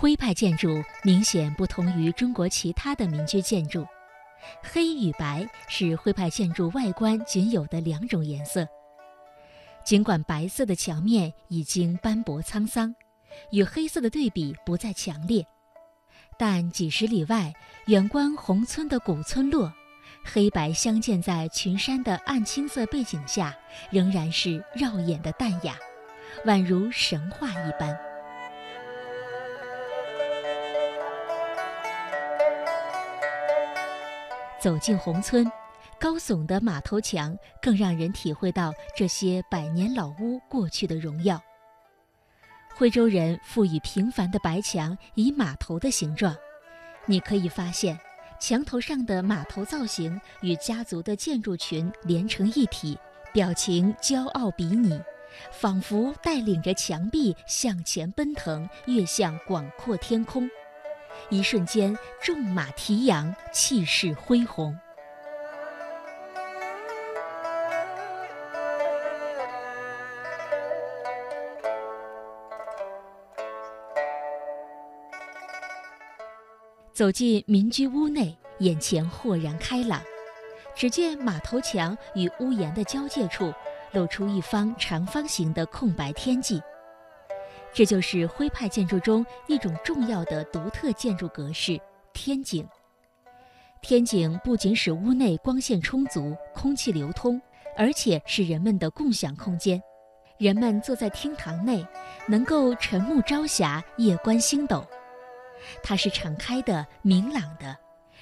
徽派建筑明显不同于中国其他的民居建筑，黑与白是徽派建筑外观仅有的两种颜色。尽管白色的墙面已经斑驳沧桑，与黑色的对比不再强烈，但几十里外远观宏村的古村落，黑白相间在群山的暗青色背景下，仍然是绕眼的淡雅，宛如神话一般。走进宏村，高耸的马头墙更让人体会到这些百年老屋过去的荣耀。徽州人赋予平凡的白墙以马头的形状，你可以发现，墙头上的马头造型与家族的建筑群连成一体，表情骄傲比拟，仿佛带领着墙壁向前奔腾，跃向广阔天空。一瞬间，纵马提扬，气势恢宏。走进民居屋内，眼前豁然开朗。只见马头墙与屋檐的交界处，露出一方长方形的空白天际。这就是徽派建筑中一种重要的独特建筑格式——天井。天井不仅使屋内光线充足、空气流通，而且是人们的共享空间。人们坐在厅堂内，能够晨沐朝霞，夜观星斗。它是敞开的、明朗的，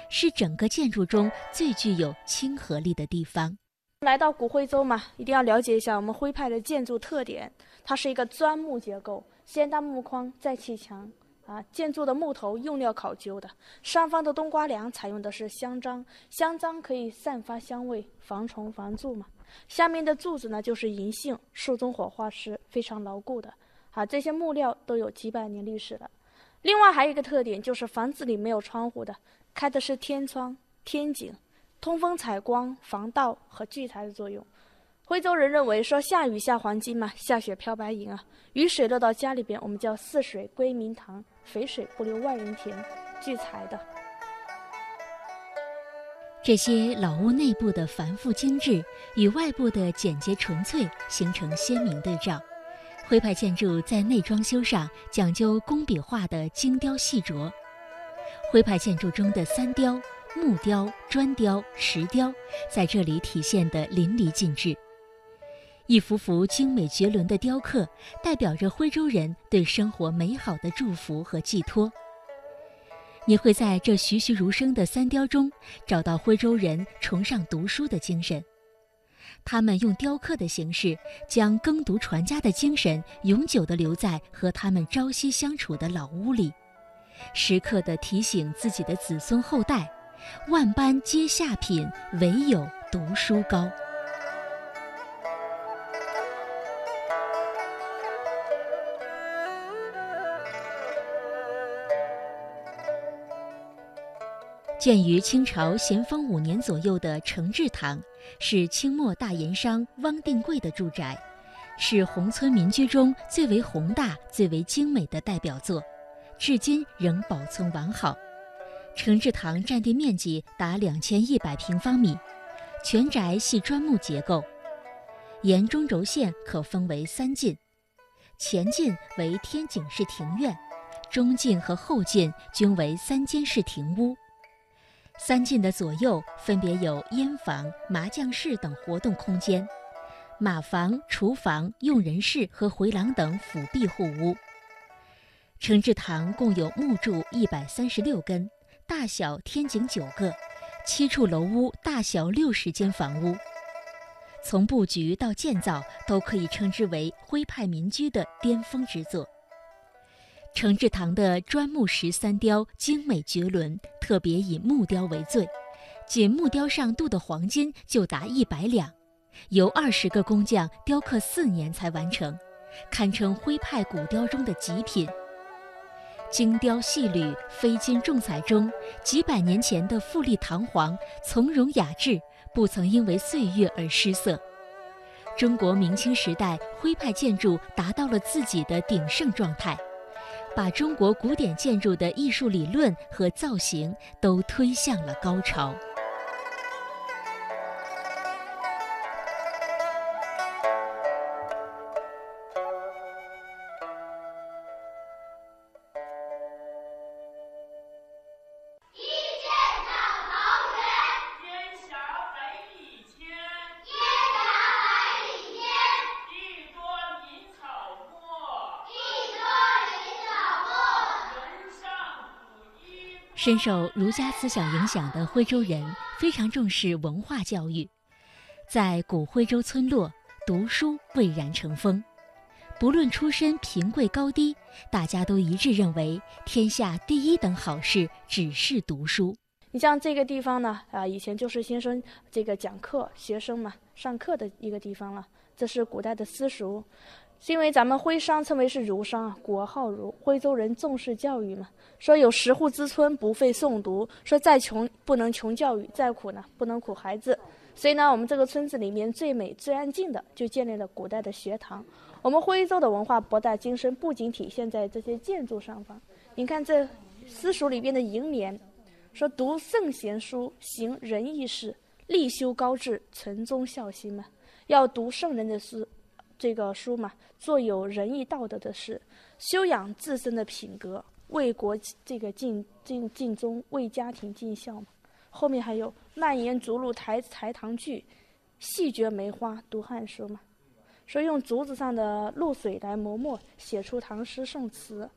是整个建筑中最具有亲和力的地方。来到古徽州嘛，一定要了解一下我们徽派的建筑特点。它是一个砖木结构。先搭木框再砌墙，啊，建筑的木头用料考究的。上方的冬瓜梁采用的是香樟，香樟可以散发香味，防虫防蛀嘛。下面的柱子呢就是银杏，树中火花是非常牢固的。啊，这些木料都有几百年历史了。另外还有一个特点就是房子里没有窗户的，开的是天窗、天井，通风采光、防盗和聚财的作用。徽州人认为说下雨下黄金嘛，下雪飘白银啊。雨水落到家里边，我们叫四水归明堂，肥水不流外人田，聚财的。这些老屋内部的繁复精致与外部的简洁纯粹形成鲜明对照。徽派建筑在内装修上讲究工笔画的精雕细琢。徽派建筑中的三雕——木雕、砖雕、石雕，在这里体现得淋漓尽致。一幅幅精美绝伦的雕刻，代表着徽州人对生活美好的祝福和寄托。你会在这栩栩如生的三雕中，找到徽州人崇尚读书的精神。他们用雕刻的形式，将耕读传家的精神永久地留在和他们朝夕相处的老屋里，时刻地提醒自己的子孙后代：万般皆下品，唯有读书高。建于清朝咸丰五年左右的承志堂，是清末大盐商汪定贵的住宅，是宏村民居中最为宏大、最为精美的代表作，至今仍保存完好。承志堂占地面积达两千一百平方米，全宅系砖木结构，沿中轴线可分为三进，前进为天井式庭院，中进和后进均为三间式庭屋。三进的左右分别有烟房、麻将室等活动空间，马房、厨房、用人室和回廊等辅壁护屋。承志堂共有木柱一百三十六根，大小天井九个，七处楼屋，大小六十间房屋。从布局到建造，都可以称之为徽派民居的巅峰之作。承志堂的砖木石三雕精美绝伦，特别以木雕为最，仅木雕上镀的黄金就达一百两，由二十个工匠雕刻四年才完成，堪称徽派古雕中的极品。精雕细缕、飞金重彩中，几百年前的富丽堂皇、从容雅致，不曾因为岁月而失色。中国明清时代徽派建筑达到了自己的鼎盛状态。把中国古典建筑的艺术理论和造型都推向了高潮。深受儒家思想影响的徽州人非常重视文化教育，在古徽州村落，读书蔚然成风。不论出身贫贵高低，大家都一致认为，天下第一等好事只是读书。你像这个地方呢，啊，以前就是先生这个讲课、学生嘛上课的一个地方了。这是古代的私塾。是因为咱们徽商称为是儒商啊，国号儒，徽州人重视教育嘛。说有十户之村不废诵读，说再穷不能穷教育，再苦呢不能苦孩子。所以呢，我们这个村子里面最美最安静的，就建立了古代的学堂。我们徽州的文化博大精深，不仅体现在这些建筑上方。你看这私塾里边的楹联，说读圣贤书，行仁义事，立修高志，存忠孝心嘛。要读圣人的书。这个书嘛，做有仁义道德的事，修养自身的品格，为国这个尽尽尽忠，为家庭尽孝嘛。后面还有蔓延竹路台台堂句，细嚼梅花读汉书嘛。说用竹子上的露水来磨墨，写出唐诗宋词。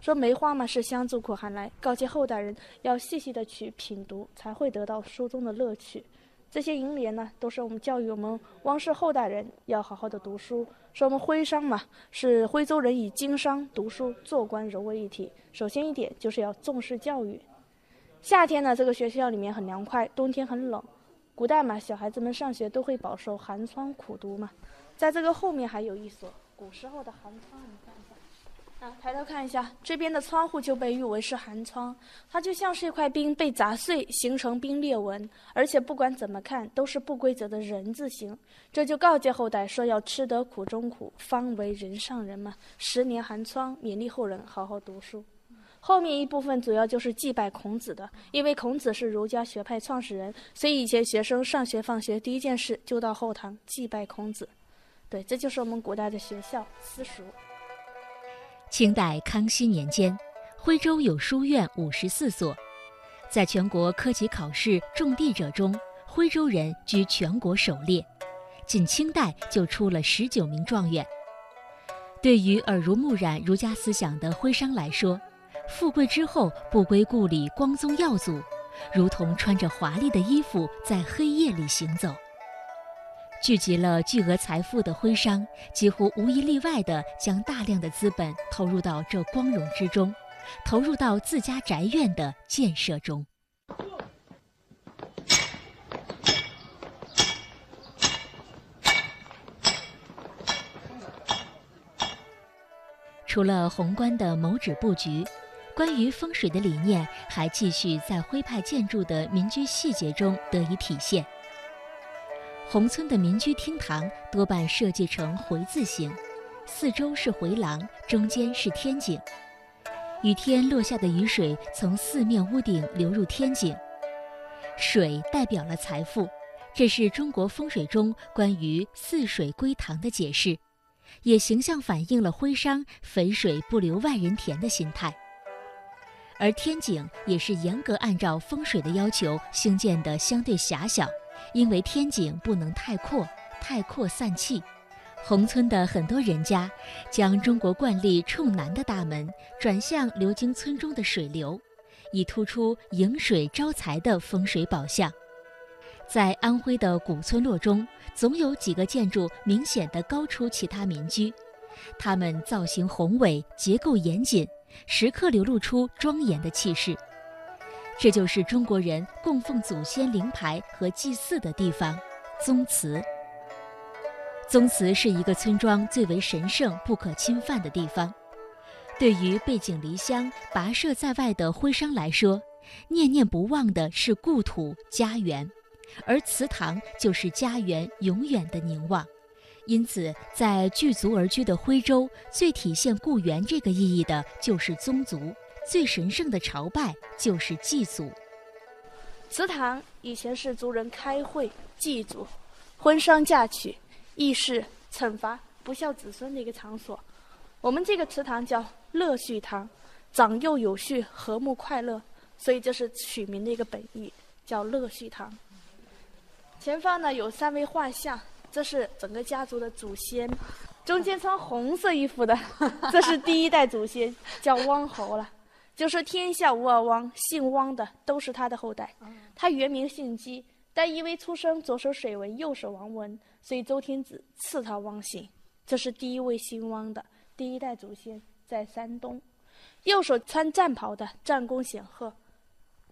说梅花嘛是相助苦寒来，告诫后代人要细细的去品读，才会得到书中的乐趣。这些楹联呢，都是我们教育我们汪氏后代人要好好的读书。说我们徽商嘛，是徽州人以经商、读书、做官融为一体。首先一点就是要重视教育。夏天呢，这个学校里面很凉快；冬天很冷。古代嘛，小孩子们上学都会饱受寒窗苦读嘛。在这个后面还有一所古时候的寒窗。抬头看一下，这边的窗户就被誉为是寒窗，它就像是一块冰被砸碎，形成冰裂纹，而且不管怎么看都是不规则的人字形。这就告诫后代说要吃得苦中苦，方为人上人嘛。十年寒窗，勉励后人好好读书。后面一部分主要就是祭拜孔子的，因为孔子是儒家学派创始人，所以以前学生上学放学第一件事就到后堂祭拜孔子。对，这就是我们古代的学校私塾。清代康熙年间，徽州有书院五十四所，在全国科举考试中第者中，徽州人居全国首列。仅清代就出了十九名状元。对于耳濡目染儒家思想的徽商来说，富贵之后不归故里光宗耀祖，如同穿着华丽的衣服在黑夜里行走。聚集了巨额财富的徽商，几乎无一例外地将大量的资本投入到这光荣之中，投入到自家宅院的建设中。除了宏观的谋址布局，关于风水的理念还继续在徽派建筑的民居细节中得以体现。宏村的民居厅堂多半设计成回字形，四周是回廊，中间是天井。雨天落下的雨水从四面屋顶流入天井，水代表了财富，这是中国风水中关于四水归堂的解释，也形象反映了徽商“肥水不流外人田”的心态。而天井也是严格按照风水的要求兴建的，相对狭小。因为天井不能太阔，太阔散气。宏村的很多人家将中国惯例冲南的大门转向流经村中的水流，以突出迎水招财的风水宝相。在安徽的古村落中，总有几个建筑明显的高出其他民居，它们造型宏伟，结构严谨，时刻流露出庄严的气势。这就是中国人供奉祖先灵牌和祭祀的地方——宗祠。宗祠是一个村庄最为神圣、不可侵犯的地方。对于背井离乡、跋涉在外的徽商来说，念念不忘的是故土家园，而祠堂就是家园永远的凝望，因此，在聚族而居的徽州，最体现故园这个意义的就是宗族，最神圣的朝拜就是祭祖。祠堂以前是族人开会祭祖、婚丧嫁娶、议事惩罚不孝子孙的一个场所。我们这个祠堂叫乐序堂，长幼有序，和睦快乐，所以这是取名的一个本意，叫乐序堂。前方呢有三位画像。这是整个家族的祖先，中间穿红色衣服的，这是第一代祖先，叫汪侯了。就说天下无二汪，姓汪的都是他的后代。他原名姓姬，但因为出生左手水纹，右手王纹，所以周天子赐他汪姓。这是第一位姓汪的第一代祖先，在山东。右手穿战袍的战功显赫，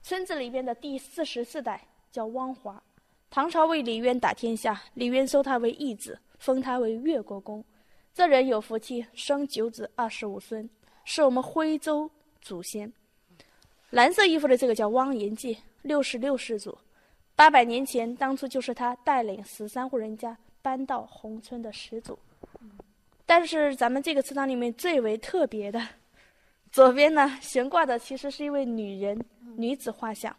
村子里边的第四十四代叫汪华。唐朝为李渊打天下，李渊收他为义子，封他为越国公。这人有福气，生九子二十五孙，是我们徽州祖先。蓝色衣服的这个叫汪延济，六十六世祖，八百年前当初就是他带领十三户人家搬到宏村的始祖。但是咱们这个祠堂里面最为特别的，左边呢悬挂的其实是一位女人女子画像。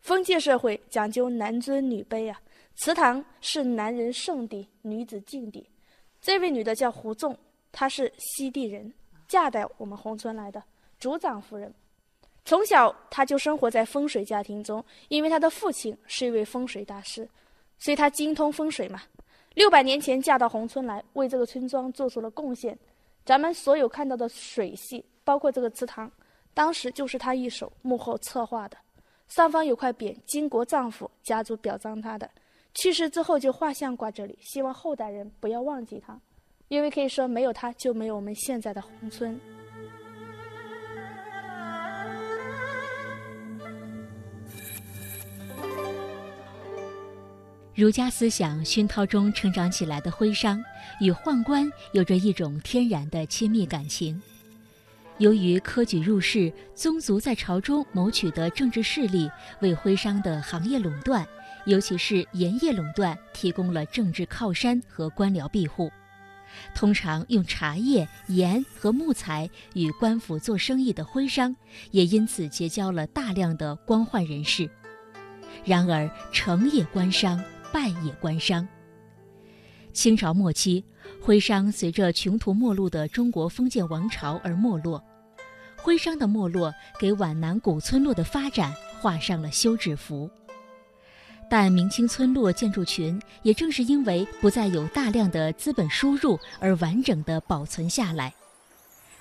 封建社会讲究男尊女卑啊，祠堂是男人圣地，女子禁地。这位女的叫胡纵，她是西地人，嫁到我们宏村来的族长夫人。从小她就生活在风水家庭中，因为她的父亲是一位风水大师，所以她精通风水嘛。六百年前嫁到宏村来，为这个村庄做出了贡献。咱们所有看到的水系，包括这个祠堂，当时就是她一手幕后策划的。上方有块匾，金国丈夫家族表彰他的，去世之后就画像挂这里，希望后代人不要忘记他，因为可以说没有他就没有我们现在的宏村。儒家思想熏陶中成长起来的徽商，与宦官有着一种天然的亲密感情。由于科举入仕，宗族在朝中谋取的政治势力，为徽商的行业垄断，尤其是盐业垄断，提供了政治靠山和官僚庇护。通常用茶叶、盐和木材与官府做生意的徽商，也因此结交了大量的官宦人士。然而，成也官商，败也官商。清朝末期，徽商随着穷途末路的中国封建王朝而没落。徽商的没落，给皖南古村落的发展画上了休止符。但明清村落建筑群也正是因为不再有大量的资本输入，而完整的保存下来，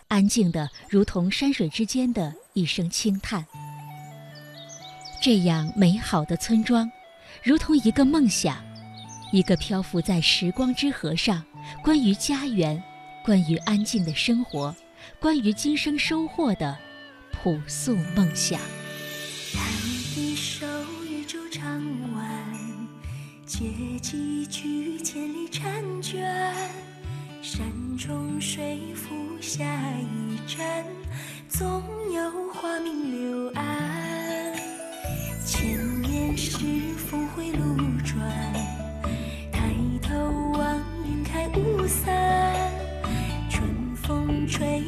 安静的如同山水之间的一声轻叹。这样美好的村庄，如同一个梦想，一个漂浮在时光之河上，关于家园，关于安静的生活。关于今生收获的朴素梦想。弹一首渔舟唱晚，借几句千里婵娟。山重水复下一站，总有花明柳暗。千年时峰回路转抬头望云开雾散春风吹